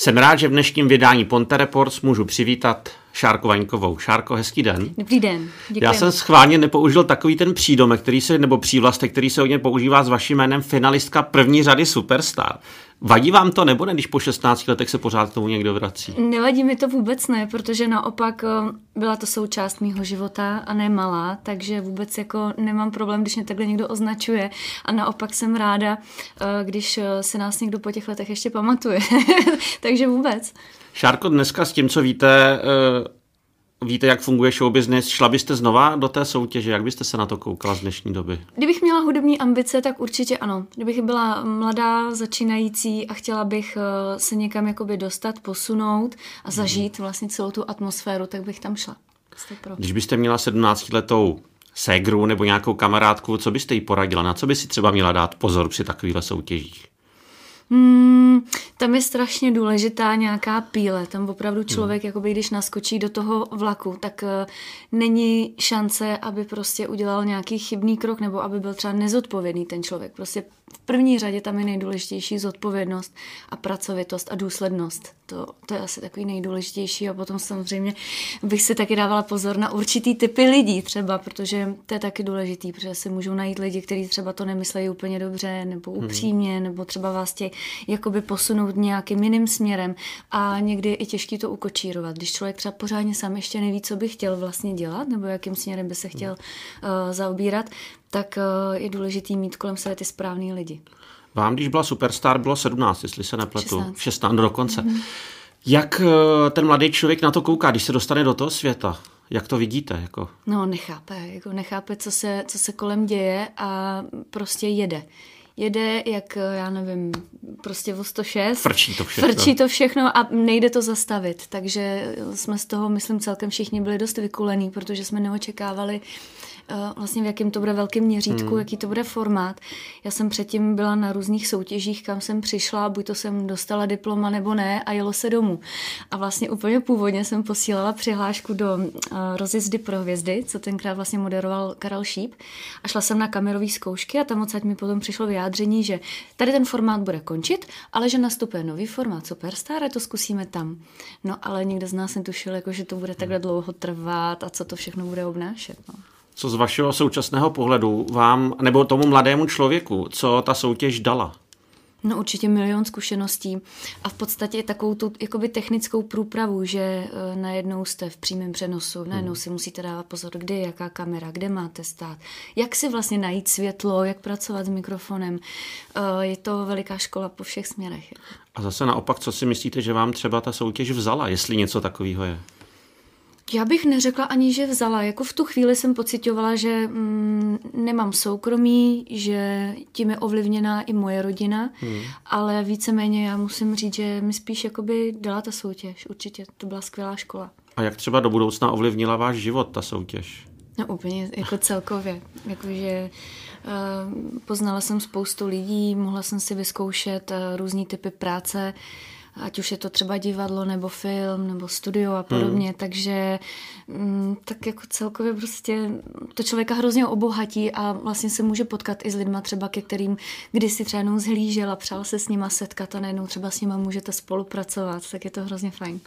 Jsem rád, že v dnešním vydání Ponte Reports můžu přivítat Šárku Vaňkovou. Šárko, hezký den. Dobrý den. Děkuji. Já jsem schválně nepoužil takový ten přídomek, který se, nebo přívlastek, který se hodně používá s vaším jménem finalistka první řady Superstar. Vadí vám to nebo ne, když po 16 letech se pořád k tomu někdo vrací? Nevadí mi to vůbec ne, protože naopak eh, byla to součást mýho života a ne malá, takže vůbec jako nemám problém, když mě takhle někdo označuje a naopak jsem ráda, eh, když eh, se nás někdo po těch letech ještě pamatuje. takže vůbec. Šárko, dneska s tím, co víte, víte, jak funguje show business, šla byste znova do té soutěže? Jak byste se na to koukala z dnešní doby? Kdybych měla hudební ambice, tak určitě ano. Kdybych byla mladá, začínající a chtěla bych eh, se někam jakoby dostat, posunout a mhm. zažít vlastně celou tu atmosféru, tak bych tam šla. Když byste měla 17 letou ségru nebo nějakou kamarádku, co byste jí poradila? Na co by si třeba měla dát pozor při takovýchhle soutěžích? Hmm, tam je strašně důležitá nějaká píle. Tam opravdu člověk, hmm. jakoby, když naskočí do toho vlaku, tak uh, není šance, aby prostě udělal nějaký chybný krok nebo aby byl třeba nezodpovědný ten člověk. Prostě v první řadě tam je nejdůležitější zodpovědnost a pracovitost a důslednost. To, to je asi takový nejdůležitější a potom samozřejmě bych si taky dávala pozor na určitý typy lidí třeba, protože to je taky důležitý, protože se můžou najít lidi, kteří třeba to nemyslejí úplně dobře nebo hmm. upřímně, hmm. nebo třeba vás tě jakoby posunout nějakým jiným směrem a někdy je i těžký to ukočírovat. Když člověk třeba pořádně sám ještě neví, co by chtěl vlastně dělat nebo jakým směrem by se chtěl uh, zaobírat, tak uh, je důležitý mít kolem sebe ty správný lidi. Vám, když byla Superstar, bylo 17, jestli se nepletu. 16. 16 dokonce. Mm-hmm. Jak uh, ten mladý člověk na to kouká, když se dostane do toho světa? Jak to vidíte? Jako? No, nechápe. Jako nechápe, co se, co se kolem děje a prostě jede jede jak, já nevím, prostě o 106. Frčí to všechno. Frčí to všechno a nejde to zastavit. Takže jsme z toho, myslím, celkem všichni byli dost vykulení, protože jsme neočekávali, Eh, vlastně v jakém to bude velkém měřítku, hmm. jaký to bude formát. Já jsem předtím byla na různých soutěžích, kam jsem přišla, buď to jsem dostala diploma nebo ne a jelo se domů. A vlastně úplně původně jsem posílala přihlášku do uh, rozjezdy pro hvězdy, co tenkrát vlastně moderoval Karel Šíp a šla jsem na kamerové zkoušky a tam odsaď mi potom přišlo vyjádření, že tady ten formát bude končit, ale že nastupuje nový formát Superstar a to zkusíme tam. No ale nikdo z nás netušil, jako, že to bude takhle dlouho trvat a co to všechno bude obnášet. No co z vašeho současného pohledu vám, nebo tomu mladému člověku, co ta soutěž dala? No určitě milion zkušeností a v podstatě takovou tu jakoby technickou průpravu, že e, najednou jste v přímém přenosu, najednou hmm. si musíte dávat pozor, kde je jaká kamera, kde máte stát, jak si vlastně najít světlo, jak pracovat s mikrofonem. E, je to veliká škola po všech směrech. A zase naopak, co si myslíte, že vám třeba ta soutěž vzala, jestli něco takového je? Já bych neřekla ani, že vzala. Jako v tu chvíli jsem pocitovala, že mm, nemám soukromí, že tím je ovlivněná i moje rodina, hmm. ale víceméně já musím říct, že mi spíš jakoby dala ta soutěž. Určitě to byla skvělá škola. A jak třeba do budoucna ovlivnila váš život ta soutěž? No úplně jako celkově. Jakože uh, poznala jsem spoustu lidí, mohla jsem si vyzkoušet uh, různý typy práce, uh, ať už je to třeba divadlo nebo film nebo studio a podobně, hmm. takže mm, tak jako celkově prostě to člověka hrozně obohatí a vlastně se může potkat i s lidma třeba, ke kterým kdysi třeba jenom zhlížel a přál se s nima setkat a najednou třeba s nima můžete spolupracovat, tak je to hrozně fajn.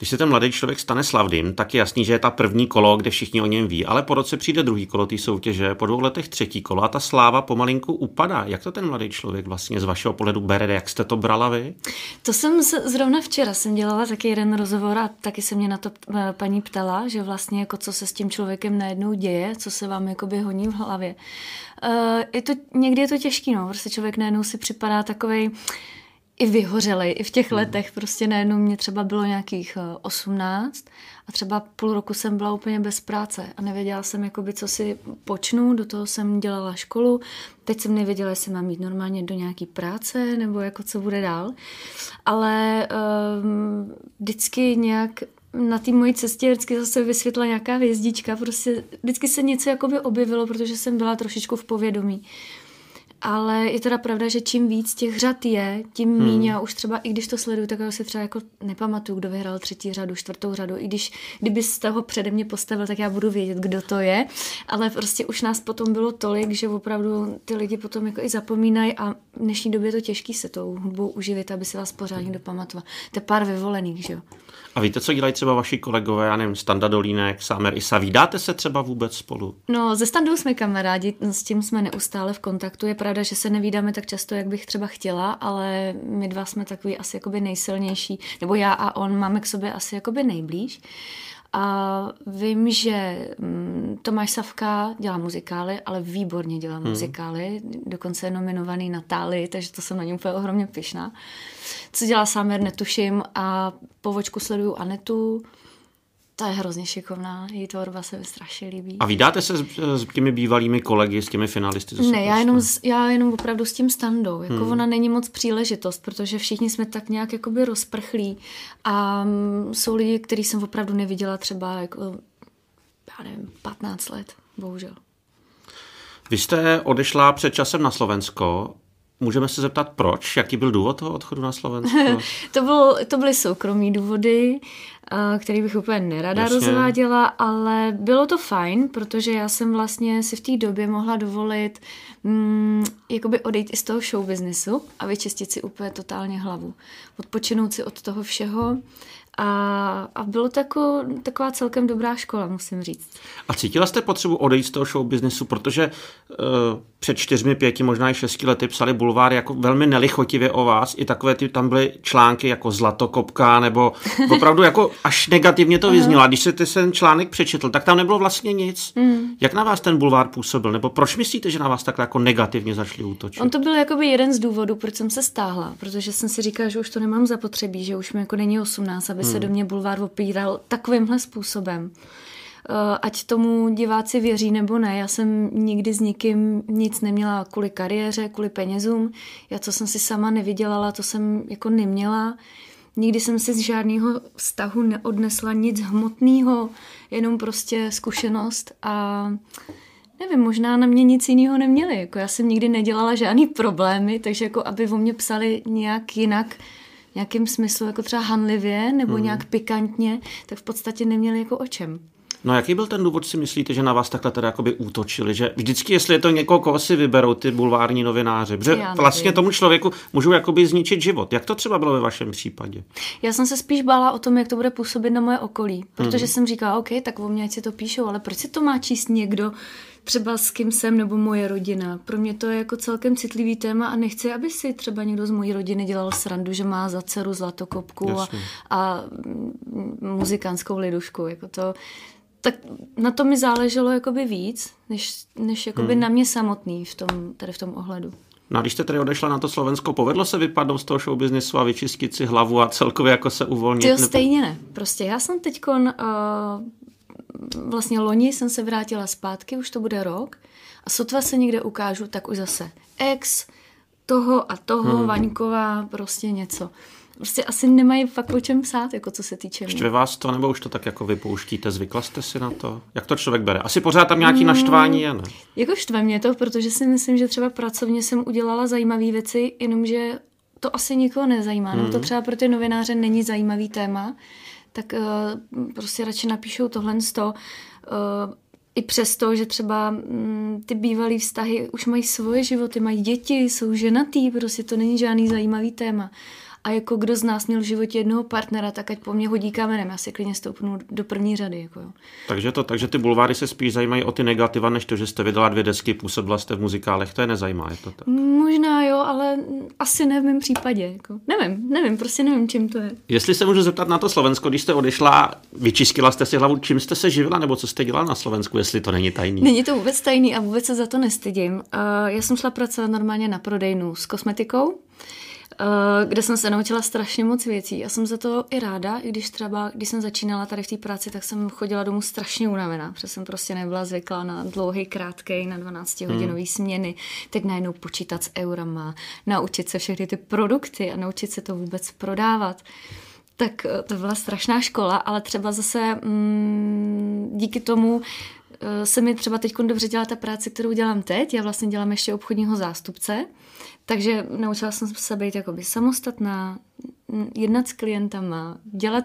Když se ten mladý člověk stane slavným, tak je jasný, že je ta první kolo, kde všichni o něm ví, ale po roce přijde druhý kolo té soutěže, po dvou letech třetí kolo a ta sláva pomalinku upadá. Jak to ten mladý člověk vlastně z vašeho pohledu bere? Jak jste to brala vy? To jsem zrovna včera jsem dělala taky jeden rozhovor a taky se mě na to eh, paní ptala, že vlastně jako co se s tím člověkem najednou děje, co se vám jakoby honí v hlavě. Uh, je to, někdy je to těžký, no, prostě člověk najednou si připadá takovej, i vyhořeli, i v těch hmm. letech. Prostě najednou mě třeba bylo nějakých 18 eh, a třeba půl roku jsem byla úplně bez práce a nevěděla jsem, jakoby, co si počnu, do toho jsem dělala školu, teď jsem nevěděla, jestli mám jít normálně do nějaký práce nebo jako co bude dál. Ale um, vždycky nějak na té mojí cestě vždycky zase vysvětla nějaká hvězdička, prostě vždycky se něco jakoby objevilo, protože jsem byla trošičku v povědomí. Ale je teda pravda, že čím víc těch řad je, tím hmm. míň. Já už třeba, i když to sleduju, tak já si třeba jako nepamatuju, kdo vyhrál třetí řadu, čtvrtou řadu. I když, kdyby z toho přede mě postavil, tak já budu vědět, kdo to je. Ale prostě už nás potom bylo tolik, že opravdu ty lidi potom jako i zapomínají a v dnešní době je to těžký se tou hudbou uživit, aby se vás pořádně dopamatoval. To je pár vyvolených, že jo. A víte, co dělají třeba vaši kolegové, já nevím, Standa Dolínek, Samer Isa, vídáte se třeba vůbec spolu? No, ze Standou jsme kamarádi, s tím jsme neustále v kontaktu. Je pravda, že se nevídáme tak často, jak bych třeba chtěla, ale my dva jsme takový asi jakoby nejsilnější, nebo já a on máme k sobě asi jakoby nejblíž. A vím, že mm, Tomáš Savka dělá muzikály, ale výborně dělá hmm. muzikály. Dokonce je nominovaný na takže to jsem na něm úplně ohromně pyšná. Co dělá Samer, netuším. A po vočku sleduju Anetu, ta je hrozně šikovná, její tvorba se mi strašně líbí. A vydáte se s, s těmi bývalými kolegy, s těmi finalisty? Ne, já jenom, já jenom opravdu s tím standou. Jako hmm. ona není moc příležitost, protože všichni jsme tak nějak jakoby rozprchlí a um, jsou lidi, který jsem opravdu neviděla třeba jako, já nevím, 15 let, bohužel. Vy jste odešla před časem na Slovensko Můžeme se zeptat, proč? Jaký byl důvod toho odchodu na Slovensko? to, byl, to byly soukromí důvody, který bych úplně nerada Jasně. rozváděla, ale bylo to fajn, protože já jsem vlastně si v té době mohla dovolit mm, jakoby odejít i z toho show businessu a vyčistit si úplně totálně hlavu. Odpočinout si od toho všeho a, a bylo to jako, taková celkem dobrá škola, musím říct. A cítila jste potřebu odejít z toho show businessu, protože uh, před čtyřmi, pěti, možná i šesti lety psali bulvár jako velmi nelichotivě o vás. I takové ty, tam byly články jako Zlatokopka, nebo opravdu jako až negativně to vyznělo. A když se ten článek přečetl, tak tam nebylo vlastně nic. Mm. Jak na vás ten bulvár působil? Nebo proč myslíte, že na vás takhle jako negativně zašli útočit? On to byl jakoby jeden z důvodů, proč jsem se stáhla, protože jsem si říkala, že už to nemám zapotřebí, že už mi jako není 18, aby se hmm. do mě bulvár opíral takovýmhle způsobem. Eh, ať tomu diváci věří nebo ne, já jsem nikdy s nikým nic neměla kvůli kariéře, kvůli penězům. Já, co jsem si sama nevydělala, to jsem jako neměla. Nikdy jsem si z žádného vztahu neodnesla nic hmotného, jenom prostě zkušenost a nevím, možná na mě nic jiného neměli. Jako já jsem nikdy nedělala žádný problémy, takže jako aby o mě psali nějak jinak, nějakým smyslu, jako třeba hanlivě nebo hmm. nějak pikantně, tak v podstatě neměli jako o čem. No jaký byl ten důvod, si myslíte, že na vás takhle teda jakoby útočili? Že vždycky, jestli je to někoho, koho si vyberou ty bulvární novináři, protože vlastně tomu člověku můžou jakoby zničit život. Jak to třeba bylo ve vašem případě? Já jsem se spíš bála o tom, jak to bude působit na moje okolí, protože hmm. jsem říkala, OK, tak o mě ať si to píšou, ale proč si to má číst někdo, třeba s kým jsem nebo moje rodina. Pro mě to je jako celkem citlivý téma a nechci, aby si třeba někdo z mojí rodiny dělal srandu, že má za dceru zlatokopku a, a muzikantskou lidušku. Jako to, tak na to mi záleželo jakoby víc, než, než jakoby hmm. na mě samotný v tom, tady v tom ohledu. No a když jste tady odešla na to Slovensko, povedlo se vypadnout z toho show businessu a vyčistit si hlavu a celkově jako se uvolnit? Jo, stejně ne. Prostě já jsem teď uh, vlastně loni jsem se vrátila zpátky, už to bude rok a sotva se někde ukážu, tak už zase ex toho a toho, hmm. Vaňková, prostě něco prostě asi nemají fakt o čem psát, jako co se týče mě. Štve vás to, nebo už to tak jako vypouštíte, zvykla jste si na to? Jak to člověk bere? Asi pořád tam nějaký mm, naštvání je, ne? Jako štve mě to, protože si myslím, že třeba pracovně jsem udělala zajímavé věci, jenomže to asi nikoho nezajímá. Mm. No to třeba pro ty novináře není zajímavý téma, tak uh, prostě radši napíšou tohle z toho. Uh, i přesto, že třeba mm, ty bývalé vztahy už mají svoje životy, mají děti, jsou ženatý, prostě to není žádný zajímavý téma. A jako kdo z nás měl v životě jednoho partnera, tak ať po mně hodí kamenem, já si klidně stoupnu do první řady. Jako jo. Takže, to, takže ty bulváry se spíš zajímají o ty negativa, než to, že jste vydala dvě desky, působila jste v muzikálech, to je nezajímá, je to tak? Možná jo, ale asi ne v mém případě. Jako. Nevím, nevím, prostě nevím, čím to je. Jestli se můžu zeptat na to Slovensko, když jste odešla, vyčistila jste si hlavu, čím jste se živila, nebo co jste dělala na Slovensku, jestli to není tajný? Není to vůbec tajný a vůbec se za to nestydím. Uh, já jsem šla pracovat normálně na prodejnu s kosmetikou. Eh, kde jsem se naučila strašně moc věcí. Já jsem za to i ráda, i když třeba, když jsem začínala tady v té práci, tak jsem chodila domů strašně unavená, protože jsem prostě nebyla zvyklá na dlouhý, krátký, na 12 hodinový hmm. směny. Teď najednou počítat s eurama, naučit se všechny ty produkty a naučit se to vůbec prodávat tak eh, to byla strašná škola, ale třeba zase mm, díky tomu se mi třeba teď dobře dělá ta práce, kterou dělám teď. Já vlastně dělám ještě obchodního zástupce, takže naučila jsem se být jakoby samostatná, jednat s klientama, dělat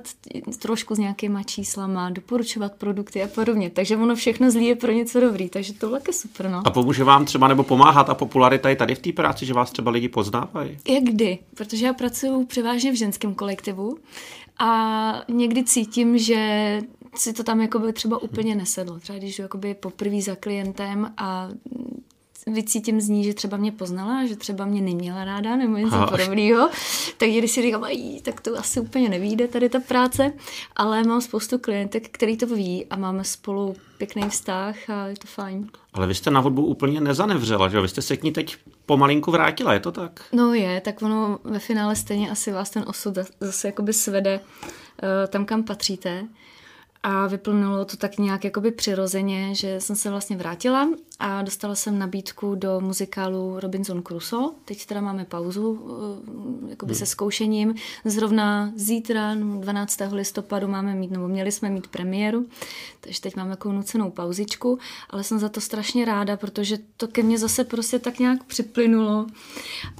trošku s nějakýma číslama, doporučovat produkty a podobně. Takže ono všechno zlí je pro něco dobrý, takže to je super. No. A pomůže vám třeba nebo pomáhá ta popularita i tady v té práci, že vás třeba lidi poznávají? Jak kdy, protože já pracuji převážně v ženském kolektivu a někdy cítím, že si to tam jakoby třeba úplně nesedlo. Třeba když jdu jakoby poprvé za klientem a vycítím z ní, že třeba mě poznala, že třeba mě neměla ráda nebo něco podobného. Tak když si říkám, tak to asi úplně nevíde tady ta práce, ale mám spoustu klientek, který to ví a máme spolu pěkný vztah a je to fajn. Ale vy jste na hudbu úplně nezanevřela, že Vy jste se k ní teď pomalinku vrátila, je to tak? No je, tak ono ve finále stejně asi vás ten osud zase jakoby svede uh, tam, kam patříte. A vyplnulo to tak nějak jakoby přirozeně, že jsem se vlastně vrátila a dostala jsem nabídku do muzikálu Robinson Crusoe. Teď teda máme pauzu eh, jakoby hmm. se zkoušením. Zrovna zítra, 12. No, listopadu máme mít, nebo měli jsme mít premiéru, takže teď máme takovou nucenou pauzičku, ale jsem za to strašně ráda, protože to ke mně zase prostě tak nějak připlynulo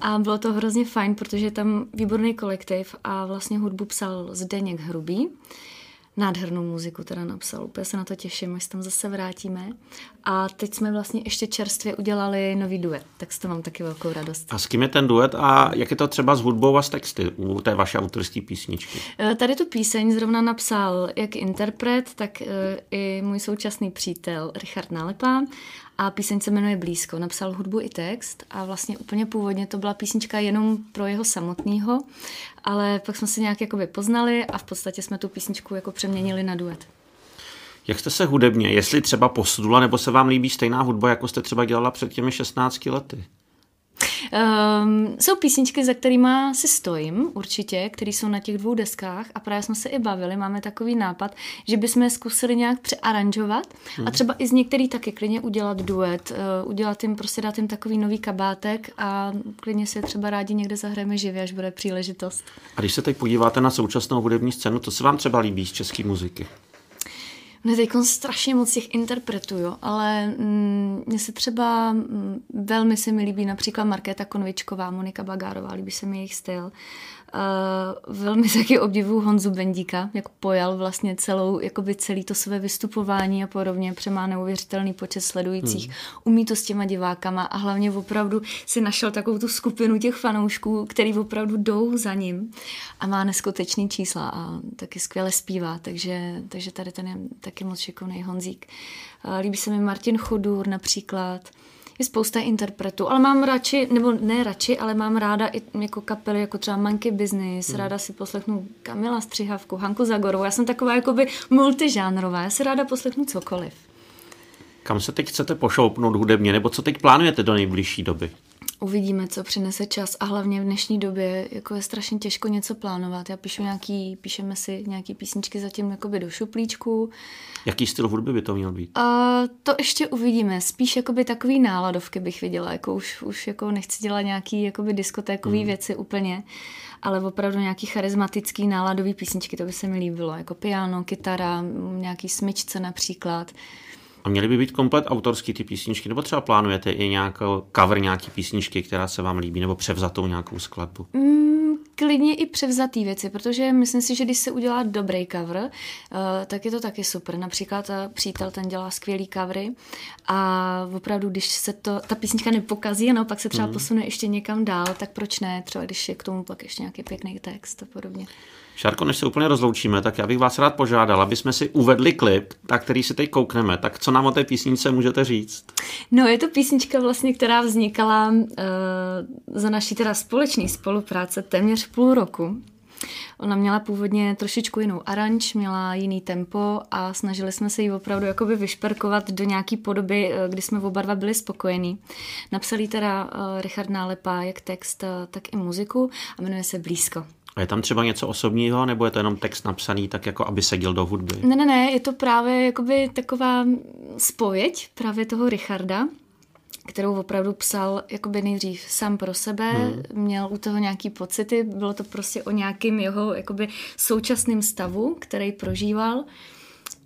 a bylo to hrozně fajn, protože je tam výborný kolektiv a vlastně hudbu psal Zdeněk Hrubý nádhernou muziku teda napsal. Úplně se na to těším, až se tam zase vrátíme. A teď jsme vlastně ještě čerstvě udělali nový duet, tak s to mám taky velkou radost. A s kým je ten duet a jak je to třeba s hudbou a s texty u té vaše autorské písničky? Eh, tady tu píseň zrovna napsal jak interpret, tak eh, i můj současný přítel Richard Nálepa a píseň se jmenuje Blízko. Napsal hudbu i text a vlastně úplně původně to byla písnička jenom pro jeho samotného, ale pak jsme se nějak jakoby poznali a v podstatě jsme tu písničku jako přeměnili na duet. Jak jste se hudebně, jestli třeba posudula, nebo se vám líbí stejná hudba, jako jste třeba dělala před těmi 16 lety? Um, jsou písničky, za kterými si stojím určitě, které jsou na těch dvou deskách a právě jsme se i bavili, máme takový nápad, že bychom je zkusili nějak přearanžovat hmm. a třeba i z některých taky klidně udělat duet, uh, udělat jim, prostě dát jim takový nový kabátek a klidně si je třeba rádi někde zahrajeme živě, až bude příležitost. A když se teď podíváte na současnou hudební scénu, to se vám třeba líbí z české muziky? Mně teď strašně moc těch interpretuju, ale mm, mně se třeba mm, velmi se mi líbí například Markéta Konvičková, Monika Bagárová, líbí se mi jejich styl. Uh, velmi taky obdivuju Honzu Bendíka, jak pojal vlastně celou, jakoby celý to své vystupování a podobně, přemá neuvěřitelný počet sledujících, hmm. umí to s těma divákama a hlavně opravdu si našel takovou tu skupinu těch fanoušků, který opravdu jdou za ním a má neskutečný čísla a taky skvěle zpívá, takže, takže tady ten je taky moc šikovný Honzík. Uh, líbí se mi Martin Chodur například, je spousta interpretů, ale mám radši, nebo ne radši, ale mám ráda i jako kapely, jako třeba Monkey Business, hmm. ráda si poslechnu Kamila Střihavku, Hanku Zagorovou, já jsem taková jakoby multižánrová, já si ráda poslechnu cokoliv. Kam se teď chcete pošoupnout hudebně, nebo co teď plánujete do nejbližší doby? Uvidíme, co přinese čas a hlavně v dnešní době jako je strašně těžko něco plánovat. Já píšu nějaký, píšeme si nějaký písničky zatím jakoby do šuplíčku. Jaký styl hudby by to měl být? Uh, to ještě uvidíme. Spíš jakoby takový náladovky bych viděla. Jako už, už jako nechci dělat nějaký jakoby diskotékový hmm. věci úplně, ale opravdu nějaký charismatický náladový písničky, to by se mi líbilo. Jako piano, kytara, nějaký smyčce například. A měly by být komplet autorský ty písničky, nebo třeba plánujete i nějakou cover nějaký písničky, která se vám líbí, nebo převzatou nějakou skladbu? Mm, klidně i převzatý věci, protože myslím si, že když se udělá dobrý cover, uh, tak je to taky super. Například uh, přítel ten dělá skvělý covery a opravdu, když se to, ta písnička nepokazí a naopak se třeba mm. posune ještě někam dál, tak proč ne? Třeba když je k tomu pak ještě nějaký pěkný text a podobně. Šárko, než se úplně rozloučíme, tak já bych vás rád požádal, aby jsme si uvedli klip, tak který si teď koukneme. Tak co nám o té písničce můžete říct? No, je to písnička vlastně, která vznikala uh, za naší teda společný spolupráce téměř půl roku. Ona měla původně trošičku jinou aranž, měla jiný tempo a snažili jsme se ji opravdu jakoby vyšperkovat do nějaký podoby, eh, kdy jsme oba dva byli spokojení. Napsali teda uh, Richard Nálepa jak text, tak i muziku a jmenuje se Blízko. A je tam třeba něco osobního, nebo je to jenom text napsaný tak, jako aby seděl do hudby? Ne, ne, ne, je to právě jakoby taková spověď právě toho Richarda, kterou opravdu psal jakoby nejdřív sám pro sebe, hmm. měl u toho nějaký pocity, bylo to prostě o nějakým jeho jakoby současným stavu, který prožíval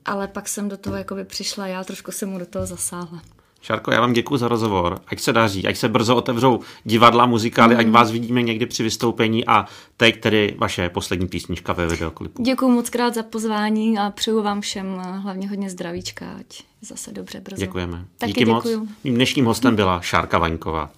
ale pak jsem do toho jakoby přišla já, trošku jsem mu do toho zasáhla. Šárko, já vám děkuji za rozhovor. Ať se daří, ať se brzo otevřou divadla, muzikály, mm. ať vás vidíme někdy při vystoupení a teď tedy vaše poslední písnička ve videoklipu. Děkuji moc krát za pozvání a přeju vám všem hlavně hodně zdravíčka, ať zase dobře brzo. Děkujeme. Taky Díky děkuju. moc. Mým dnešním hostem byla Šárka Vaňková.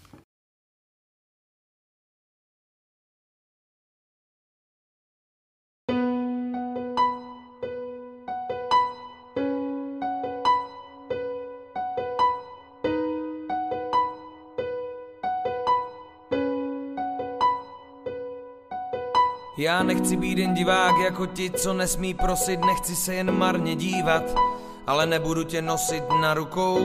Já nechci být jen divák jako ti, co nesmí prosit, nechci se jen marně dívat, ale nebudu tě nosit na rukou.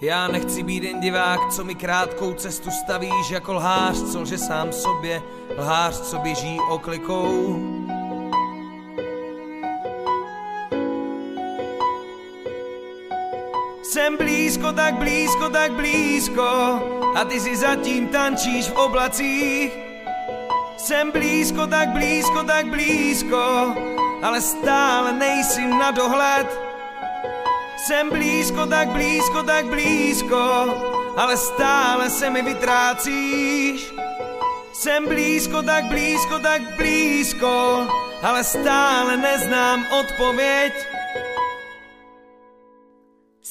Já nechci být jen divák, co mi krátkou cestu stavíš jako lhář, co lže sám sobě, lhář, co běží oklikou. Jsem blízko, tak blízko, tak blízko a ty si zatím tančíš v oblacích. Jsem blízko, tak blízko, tak blízko, ale stále nejsi na dohled. Jsem blízko, tak blízko, tak blízko, ale stále se mi vytrácíš. Jsem blízko, tak blízko, tak blízko, ale stále neznám odpověď.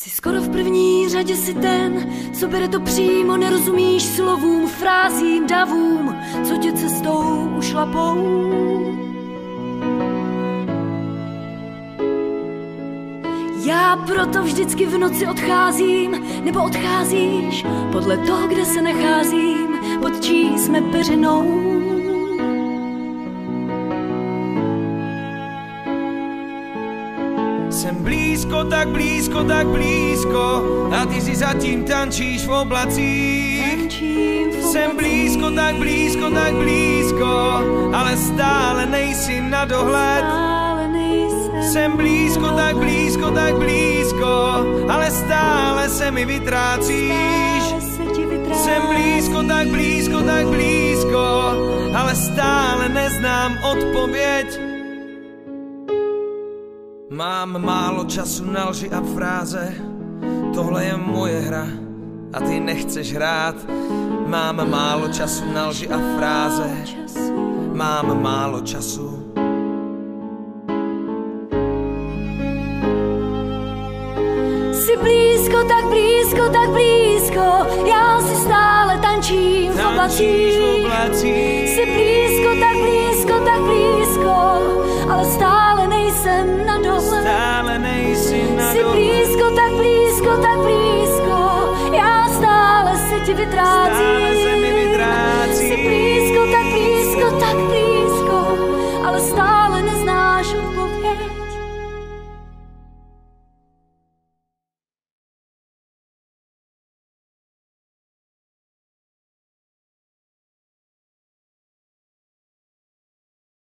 Jsi skoro v první řadě si ten, co bere to přímo, nerozumíš slovům, frázím, davům, co tě cestou ušlapou. Já proto vždycky v noci odcházím, nebo odcházíš, podle toho, kde se nacházím, pod čí jsme peřinou. Blízko, tak blízko, tak blízko a ty si zatím tančíš v oblacích. Jsem blízko, tak blízko, tak blízko, ale stále nejsi na dohled. Jsem blízko, tak blízko, tak blízko, ale stále se mi vytrácíš. Jsem blízko, tak blízko, tak blízko, ale stále neznám odpověď. Mám málo času na lži a fráze, tohle je moje hra a ty nechceš hrát. Mám málo času na lži a fráze, mám málo času. Jsi blízko, tak blízko, tak blízko, já si stále tančím v oblacích. Jsi blízko, tak blízko, tak blízko, ale stále nejsem na dohled. Blízko, tak blízko, tak blízko, já stále se ti vytrácím.